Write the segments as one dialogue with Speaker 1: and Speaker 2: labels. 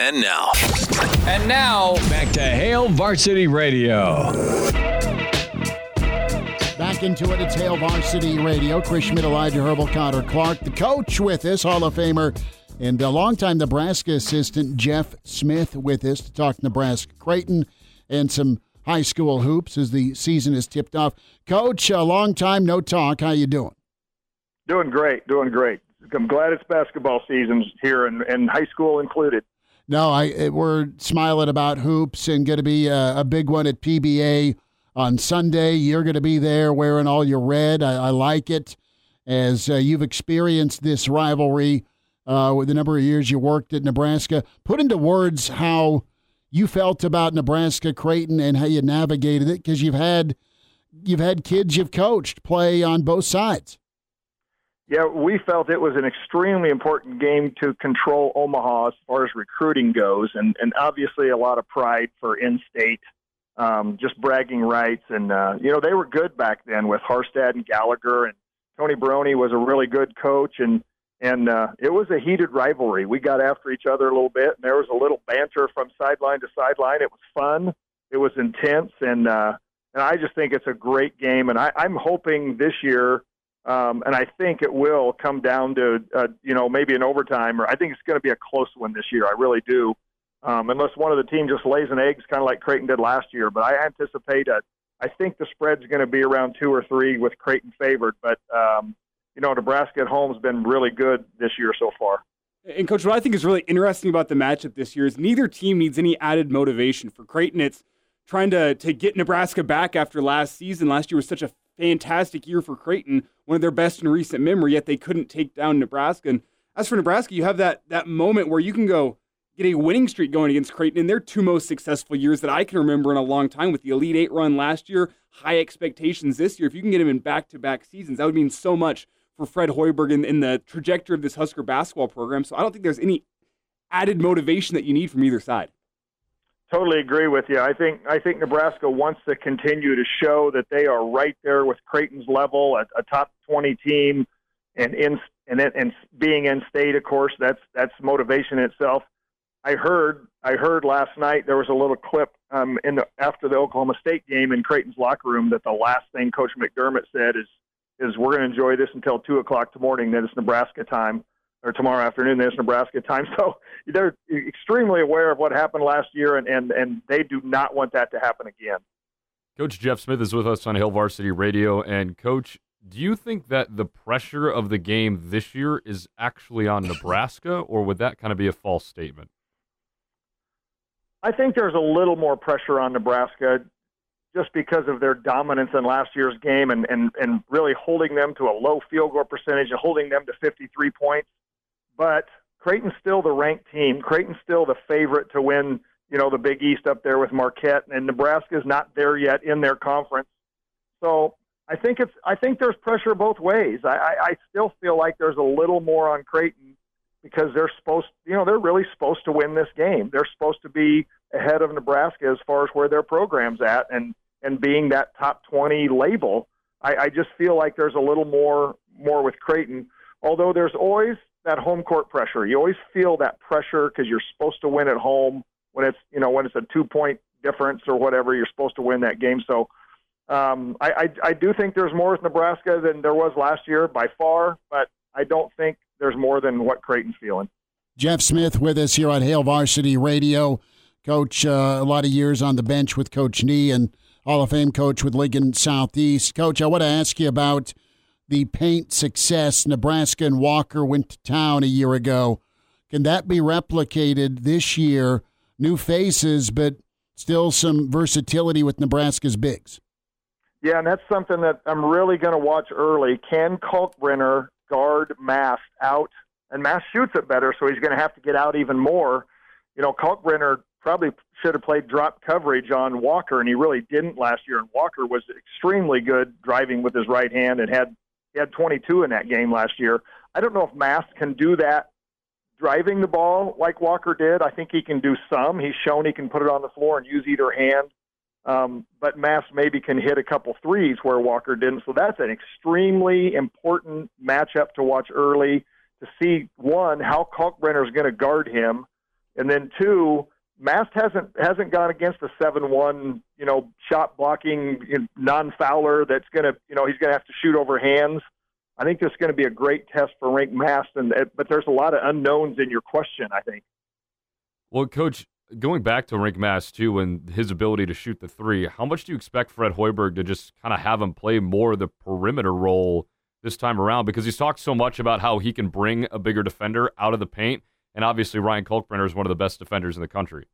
Speaker 1: And now.
Speaker 2: And now,
Speaker 3: back to Hail Varsity Radio.
Speaker 4: Back into it, it's Hail Varsity Radio. Chris Schmidt, Elijah Herbal, Connor Clark, the coach with us, Hall of Famer, and a longtime Nebraska assistant, Jeff Smith, with us to talk Nebraska Creighton and some high school hoops as the season is tipped off. Coach, a long time no talk. How you doing?
Speaker 5: Doing great, doing great. I'm glad it's basketball season here and, and high school included.
Speaker 4: No, I we're smiling about hoops and going to be a, a, big one at PBA on Sunday. You're going to be there wearing all your red. I, I like it as uh, you've experienced this rivalry uh, with the number of years you worked at Nebraska. Put into words how you felt about Nebraska Creighton and how you navigated it because you've had you've had kids you've coached play on both sides.
Speaker 5: Yeah, we felt it was an extremely important game to control Omaha as far as recruiting goes, and, and obviously a lot of pride for in-state, um, just bragging rights. And uh, you know they were good back then with Harstad and Gallagher, and Tony Barone was a really good coach, and and uh, it was a heated rivalry. We got after each other a little bit, and there was a little banter from sideline to sideline. It was fun, it was intense, and uh, and I just think it's a great game. And I, I'm hoping this year um, and I think it will come down to, uh, you know, maybe an overtime, or I think it's going to be a close one this year. I really do, um, unless one of the teams just lays an egg, kind of like Creighton did last year. But I anticipate a, I think the spread's going to be around two or three with Creighton favored. But um, you know, Nebraska at home has been really good this year so far.
Speaker 6: And coach, what I think is really interesting about the matchup this year is neither team needs any added motivation. For Creighton, it's trying to to get Nebraska back after last season. Last year was such a fantastic year for Creighton, one of their best in recent memory, yet they couldn't take down Nebraska. And as for Nebraska, you have that that moment where you can go get a winning streak going against Creighton in their two most successful years that I can remember in a long time with the Elite Eight run last year, high expectations this year. If you can get them in back to back seasons, that would mean so much for Fred Hoiberg in, in the trajectory of this Husker basketball program. So I don't think there's any added motivation that you need from either side.
Speaker 5: Totally agree with you. I think I think Nebraska wants to continue to show that they are right there with Creighton's level, a, a top twenty team, and in and and being in state, of course, that's that's motivation itself. I heard I heard last night there was a little clip um, in the after the Oklahoma State game in Creighton's locker room that the last thing Coach McDermott said is is we're going to enjoy this until two o'clock tomorrow. Then it's Nebraska time or tomorrow afternoon. There's Nebraska time, so they're extremely aware of what happened last year, and and and they do not want that to happen again.
Speaker 7: Coach Jeff Smith is with us on Hail Varsity Radio, and Coach, do you think that the pressure of the game this year is actually on Nebraska, or would that kind of be a false statement?
Speaker 5: I think there's a little more pressure on Nebraska just because of their dominance in last year's game and, and, and really holding them to a low field goal percentage and holding them to 53 points. But Creighton's still the ranked team. Creighton's still the favorite to win, you know, the Big East up there with Marquette, and Nebraska's not there yet in their conference. So I think it's I think there's pressure both ways. I, I, I still feel like there's a little more on Creighton because they're supposed, you know, they're really supposed to win this game. They're supposed to be ahead of Nebraska as far as where their program's at, and and being that top 20 label. I, I just feel like there's a little more more with Creighton. Although there's always that home court pressure. You always feel that pressure because you're supposed to win at home when it's you know when it's a two point difference or whatever. You're supposed to win that game. So um, I, I I do think there's more with Nebraska than there was last year by far, but I don't think there's more than what Creighton's feeling.
Speaker 4: Jeff Smith with us here on Hail Varsity Radio. Coach, uh, a lot of years on the bench with Coach Nee and Hall of Fame coach with Lincoln Southeast. Coach, I want to ask you about the paint success Nebraska and Walker went to town a year ago. Can that be replicated this year? New faces, but still some versatility with Nebraska's bigs.
Speaker 5: Yeah, and that's something that I'm really going to watch early. Can Kalkbrenner guard Mast out? And Mast shoots it better, so he's going to have to get out even more. You know, Kalkbrenner probably should have played drop coverage on Walker, and he really didn't last year. And Walker was extremely good driving with his right hand and had he had 22 in that game last year. I don't know if Mast can do that driving the ball like Walker did. I think he can do some. He's shown he can put it on the floor and use either hand. Um, but Mast maybe can hit a couple threes where Walker didn't. So that's an extremely important matchup to watch early to see one how Kalkbrenner is going to guard him And then two, Mast hasn't hasn't gone against a seven-one, you know, shot blocking you know, non-fouler that's going to, you know, he's going to have to shoot over hands. I think this is going to be a great test for Rienk Mast, and but there's a lot of unknowns in your question. I think.
Speaker 7: Well, Coach, going back to Rienk Mast too, and his ability to shoot the three, how much do you expect Fred Hoiberg to just kind of have him play more of the perimeter role this time around? Because he's talked so much about how he can bring a bigger defender out of the paint, and obviously Ryan Kalkbrenner is one of the best defenders in the country.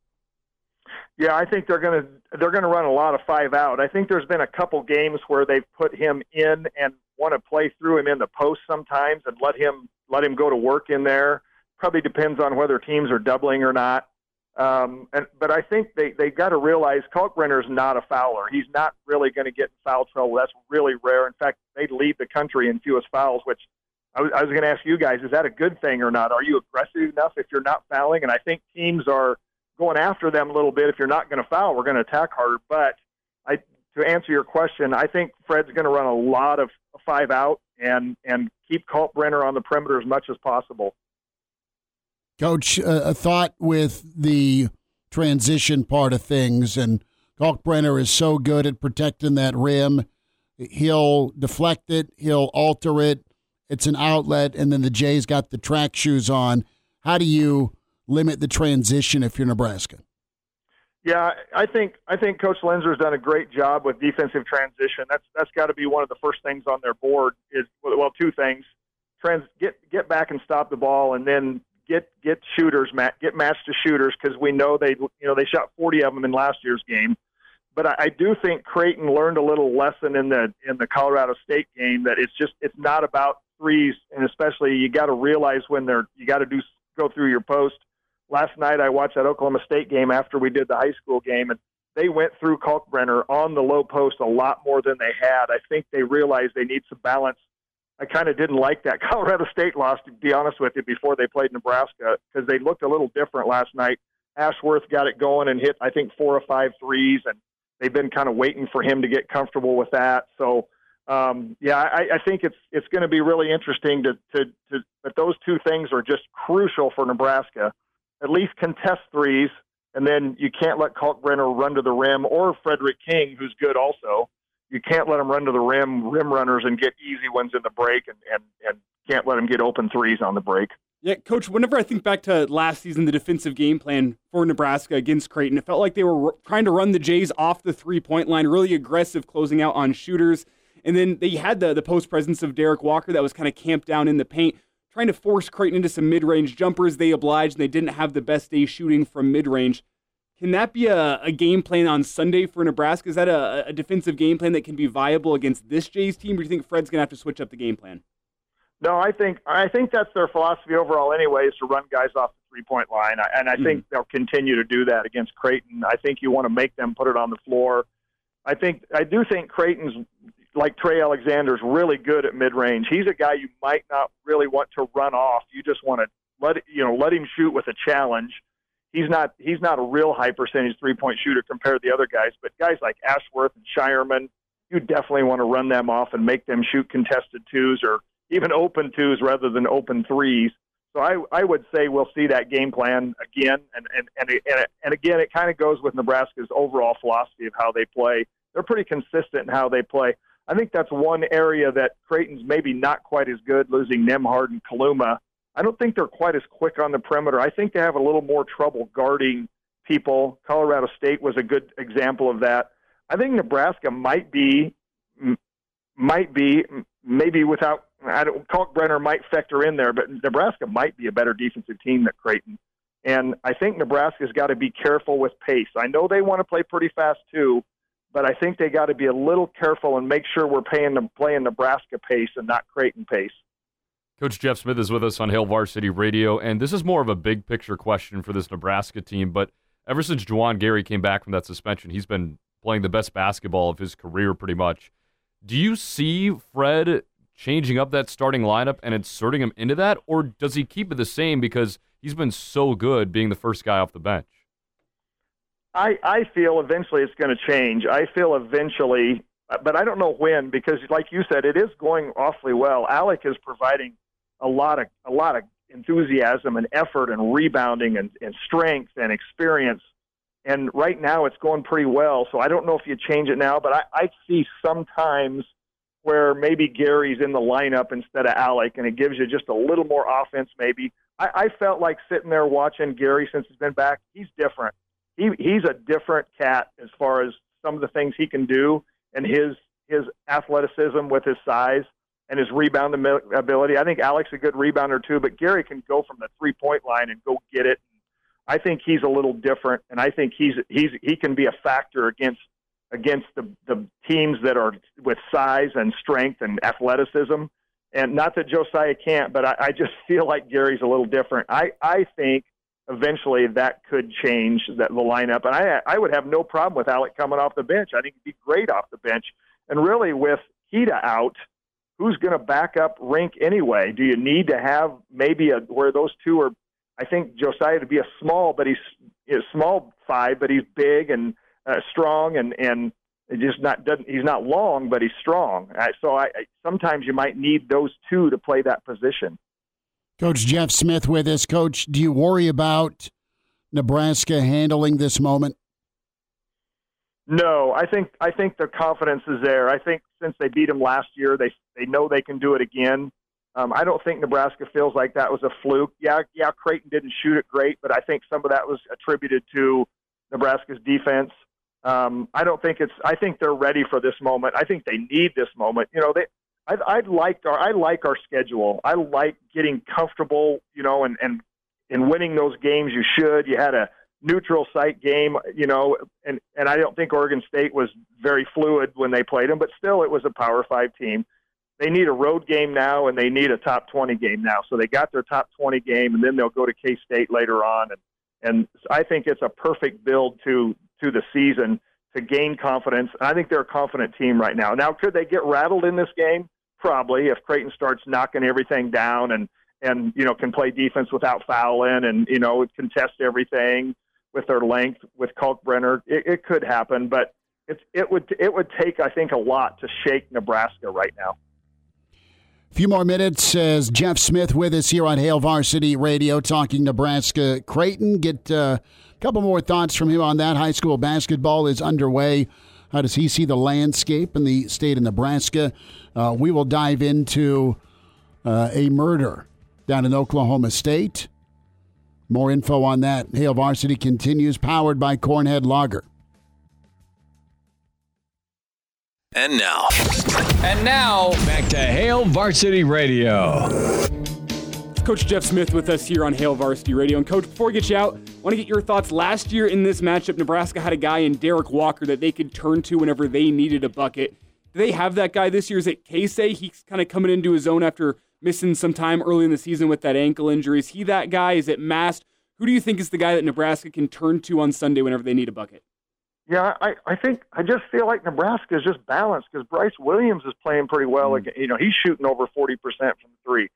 Speaker 5: Yeah, I think they're going to they're going to run a lot of five out. I think there's been a couple games where they've put him in and want to play through him in the post sometimes and let him let him go to work in there. Probably depends on whether teams are doubling or not. Um, and, but I think they they got to realize Kalkbrenner is not a fouler. He's not really going to get in foul trouble. That's really rare. In fact, they lead the country in fewest fouls, which I was, was going to ask you guys: is that a good thing or not? Are you aggressive enough if you're not fouling? And I think teams are going after them a little bit. If you're not going to foul, we're going to attack harder. But I, to answer your question, I think Fred's going to run a lot of five out and and keep Kalkbrenner on the perimeter as much as possible.
Speaker 4: Coach, uh, a thought with the transition part of things, and Kalkbrenner is so good at protecting that rim. He'll deflect it, he'll alter it. It's an outlet, and then the Jays got the track shoes on. How do you limit the transition if you're Nebraska?
Speaker 5: Yeah, I think I think Coach Loenser's done a great job with defensive transition. That's that's got to be one of the first things on their board. Is well, two things: trans get get back and stop the ball, and then get get shooters, get matched to shooters because we know they you know they shot 40 of them in last year's game. But I, I do think Creighton learned a little lesson in the in the Colorado State game that it's just it's not about threes, and especially you got to realize when they're you got to do go through your post. Last night I watched that Oklahoma State game after we did the high school game, and they went through Kalkbrenner on the low post a lot more than they had. I think they realized they need some balance I kind of didn't like that Colorado State loss, to be honest with you, before they played Nebraska because they looked a little different last night. Ashworth got it going and hit, I think, four or five threes, and they've been kind of waiting for him to get comfortable with that. So, um, yeah, I, I think it's it's going to be really interesting to, to to but those two things are just crucial for Nebraska. At least contest threes, and then you can't let Kalkbrenner run to the rim or Frederick King, who's good also you can't let them run to the rim, rim runners, and get easy ones in the break, and and and can't let them get open threes on the break.
Speaker 6: Yeah, coach. Whenever I think back to last season, the defensive game plan for Nebraska against Creighton, it felt like they were trying to run the Jays off the three point line, really aggressive, closing out on shooters. And then they had the the post presence of Derek Walker that was kind of camped down in the paint, trying to force Creighton into some mid range jumpers. They obliged, and they didn't have the best day shooting from mid range. Can that be a, a game plan on Sunday for Nebraska? Is that a, a defensive game plan that can be viable against this Jays team, or do you think Fred's going to have to switch up the game plan?
Speaker 5: No, I think I think that's their philosophy overall. Anyway, is to run guys off the three point line, and I mm think they'll continue to do that against Creighton. I think you want to make them put it on the floor. I think I do think Creighton's like Trey Alexander's really good at mid range. He's a guy you might not really want to run off. You just want to let you know let him shoot with a challenge he's not he's not a real high percentage three point shooter compared to the other guys, but guys like Ashworth and Scheierman, you definitely want to run them off and make them shoot contested twos or even open twos rather than open threes. So I, I would say we'll see that game plan again, and and and and, and again, it kind of goes with Nebraska's overall philosophy of how they play. They're pretty consistent in how they play. I think that's one area that Creighton's maybe not quite as good, losing Nembhard and Kaluma I don't think they're quite as quick on the perimeter. I think they have a little more trouble guarding people. Colorado State was a good example of that. I think Nebraska might be, might be, maybe without, I don't, Kalkbrenner might factor in there, but Nebraska might be a better defensive team than Creighton. And I think Nebraska's got to be careful with pace. I know they want to play pretty fast too, but I think they got to be a little careful and make sure we're paying them playing Nebraska pace and not Creighton pace.
Speaker 7: Coach Jeff Smith is with us on Hail Varsity Radio, and this is more of a big picture question for this Nebraska team. But ever since Juwan Gary came back from that suspension, he's been playing the best basketball of his career pretty much. Do you see Fred changing up that starting lineup and inserting him into that, or does he keep it the same because he's been so good being the first guy off the bench?
Speaker 5: I, I feel eventually it's going to change. I feel eventually, but I don't know when because, like you said, it is going awfully well. Allick is providing a lot of a lot of enthusiasm and effort and rebounding and, and strength and experience. And right now it's going pretty well. So I don't know if you change it now, but I, I see sometimes where maybe Gary's in the lineup instead of Allick, and it gives you just a little more offense maybe. I, I felt like sitting there watching Gary since he's been back. He's different. He, he's a different cat as far as some of the things he can do and his his athleticism with his size and his rebound ability. I think Allick's a good rebounder too, but Gary can go from the three point line and go get it. I think he's a little different, and I think he's he's he can be a factor against against the the teams that are with size and strength and athleticism. And not that Josiah can't, but I, I just feel like Gary's a little different. I I think eventually that could change that the lineup, and I I would have no problem with Allick coming off the bench. I think he'd be great off the bench. And really, with Keita out, who's going to back up Rienk anyway? Do you need to have maybe a where those two are? I think Josiah to be a small, but he's a small five, but he's big and uh, strong and and just not doesn't he's not long, but he's strong. So I, I sometimes you might need those two to play that position.
Speaker 4: Coach Jeff Smith with us. Coach, do you worry about Nebraska handling this moment?
Speaker 5: No, I think I think the confidence is there. I think since they beat them last year, they they know they can do it again. Um, I don't think Nebraska feels like that was a fluke. Yeah, yeah, Creighton didn't shoot it great, but I think some of that was attributed to Nebraska's defense. Um, I don't think it's. I think they're ready for this moment. I think they need this moment. You know, they. I, I liked our. I like our schedule. I like getting comfortable. You know, and and and winning those games. You should. You had a neutral site game, you know, and and I don't think Oregon State was very fluid when they played them, but still it was a Power 5 team. They need a road game now and they need a top 20 game now. So they got their top 20 game and then they'll go to K-State later on and and I think it's a perfect build to to the season to gain confidence. And I think they're a confident team right now. Now could they get rattled in this game? Probably if Creighton starts knocking everything down and and you know can play defense without fouling and you know contest everything with their length with Kalkbrenner. It, it could happen, but it, it would it would take I think a lot to shake Nebraska right now.
Speaker 4: A few more minutes as Jeff Smith with us here on Hail Varsity Radio talking Nebraska Creighton. Get uh, a couple more thoughts from him on that. High school basketball is underway. How does he see the landscape in the state of Nebraska? Uh, we will dive into uh, a murder down in Oklahoma State. More info on that. Hail Varsity continues, powered by Cornhead Lager.
Speaker 3: And now. And now, back to Hail Varsity Radio.
Speaker 6: Coach Jeff Smith with us here on Hail Varsity Radio. And, Coach, before we get you out, I want to get your thoughts. Last year in this matchup, Nebraska had a guy in Derek Walker that they could turn to whenever they needed a bucket. Do they have that guy this year? Is it Keisei? He's kind of coming into his own after missing some time early in the season with that ankle injury. Is he that guy? Is it Mast? Who do you think is the guy that Nebraska can turn to on Sunday whenever they need a bucket?
Speaker 5: Yeah, I, I think I just feel like Nebraska is just balanced because Brice Williams is playing pretty well. Mm. You know, he's shooting over forty percent from three.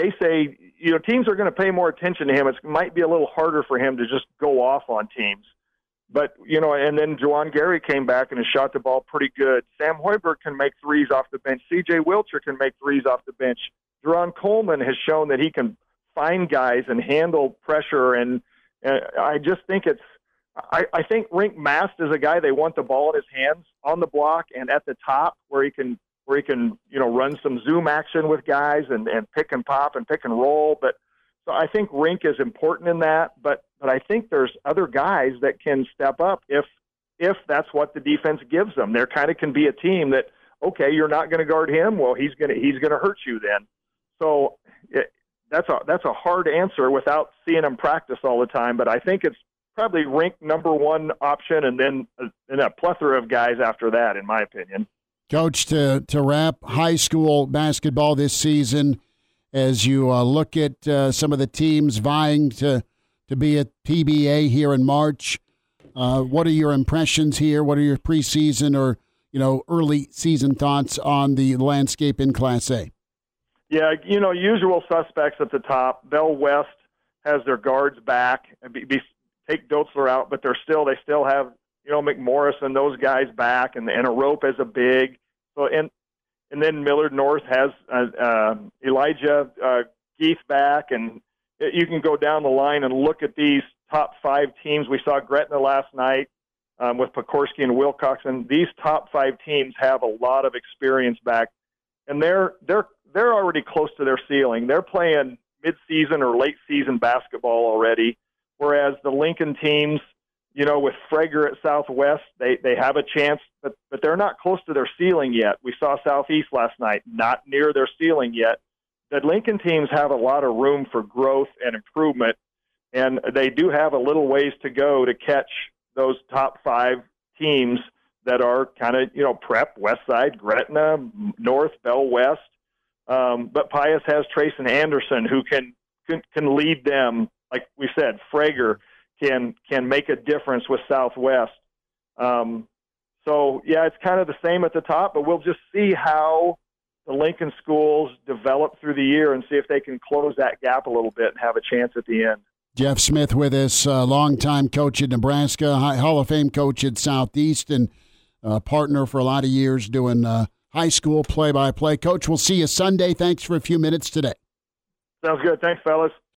Speaker 5: Keisei, you know, teams are going to pay more attention to him. It might be a little harder for him to just go off on teams. But, you know, and then Juwan Gary came back and has shot the ball pretty good. Sam Hoiberg can make threes off the bench. CJ Wilcher can make threes off the bench. Deron Coleman has shown that he can find guys and handle pressure. And uh, I just think it's, I, I think Rienk Mast is a guy they want the ball in his hands on the block and at the top where he can where he can you know run some zoom action with guys and and pick and pop and pick and roll. But so I think Rienk is important in that. But but I think there's other guys that can step up if if that's what the defense gives them. There kind of can be a team that okay, you're not going to guard him. Well, he's going to he's going to hurt you then. So it, that's a that's a hard answer without seeing him practice all the time. But I think it's probably ranked number one option, and then and a plethora of guys after that, in my opinion.
Speaker 4: Coach, to to wrap high school basketball this season, as you uh, look at uh, some of the teams vying to to be at PBA here in March, uh, what are your impressions here? What are your preseason or you know early season thoughts on the landscape in Class A?
Speaker 5: Yeah, you know, usual suspects at the top. Bell West has their guards back. Be, be, take Dotzler out, but they're still they still have you know McMorris and those guys back, and and a rope as a big. So and and then Millard North has uh, uh, Elijah uh, Geith back, and you can go down the line and look at these top five teams. We saw Gretna last night um, with Pokorsky and Wilcoxon. These top five teams have a lot of experience back, and they're they're they're already close to their ceiling. They're playing mid-season or late season basketball already, whereas the Lincoln teams, you know, with Frager at Southwest, they they have a chance, but but they're not close to their ceiling yet. We saw Southeast last night, not near their ceiling yet. The Lincoln teams have a lot of room for growth and improvement, and they do have a little ways to go to catch those top five teams that are kind of you know prep West Side, Gretna, North, Bell West. Um, but Pius has Trace and Anderson who can, can can lead them. Like we said, Frager can can make a difference with Southwest. Um, so yeah, it's kind of the same at the top, but we'll just see how the Lincoln schools develop through the year and see if they can close that gap a little bit and have a chance at the end.
Speaker 4: Jeff Smith with us, uh, longtime coach at Nebraska, Hall of Fame coach at Southeast, and uh, partner for a lot of years doing uh, high school play by play. Coach, we'll see you Sunday. Thanks for a few minutes today.
Speaker 5: Sounds good. Thanks, fellas.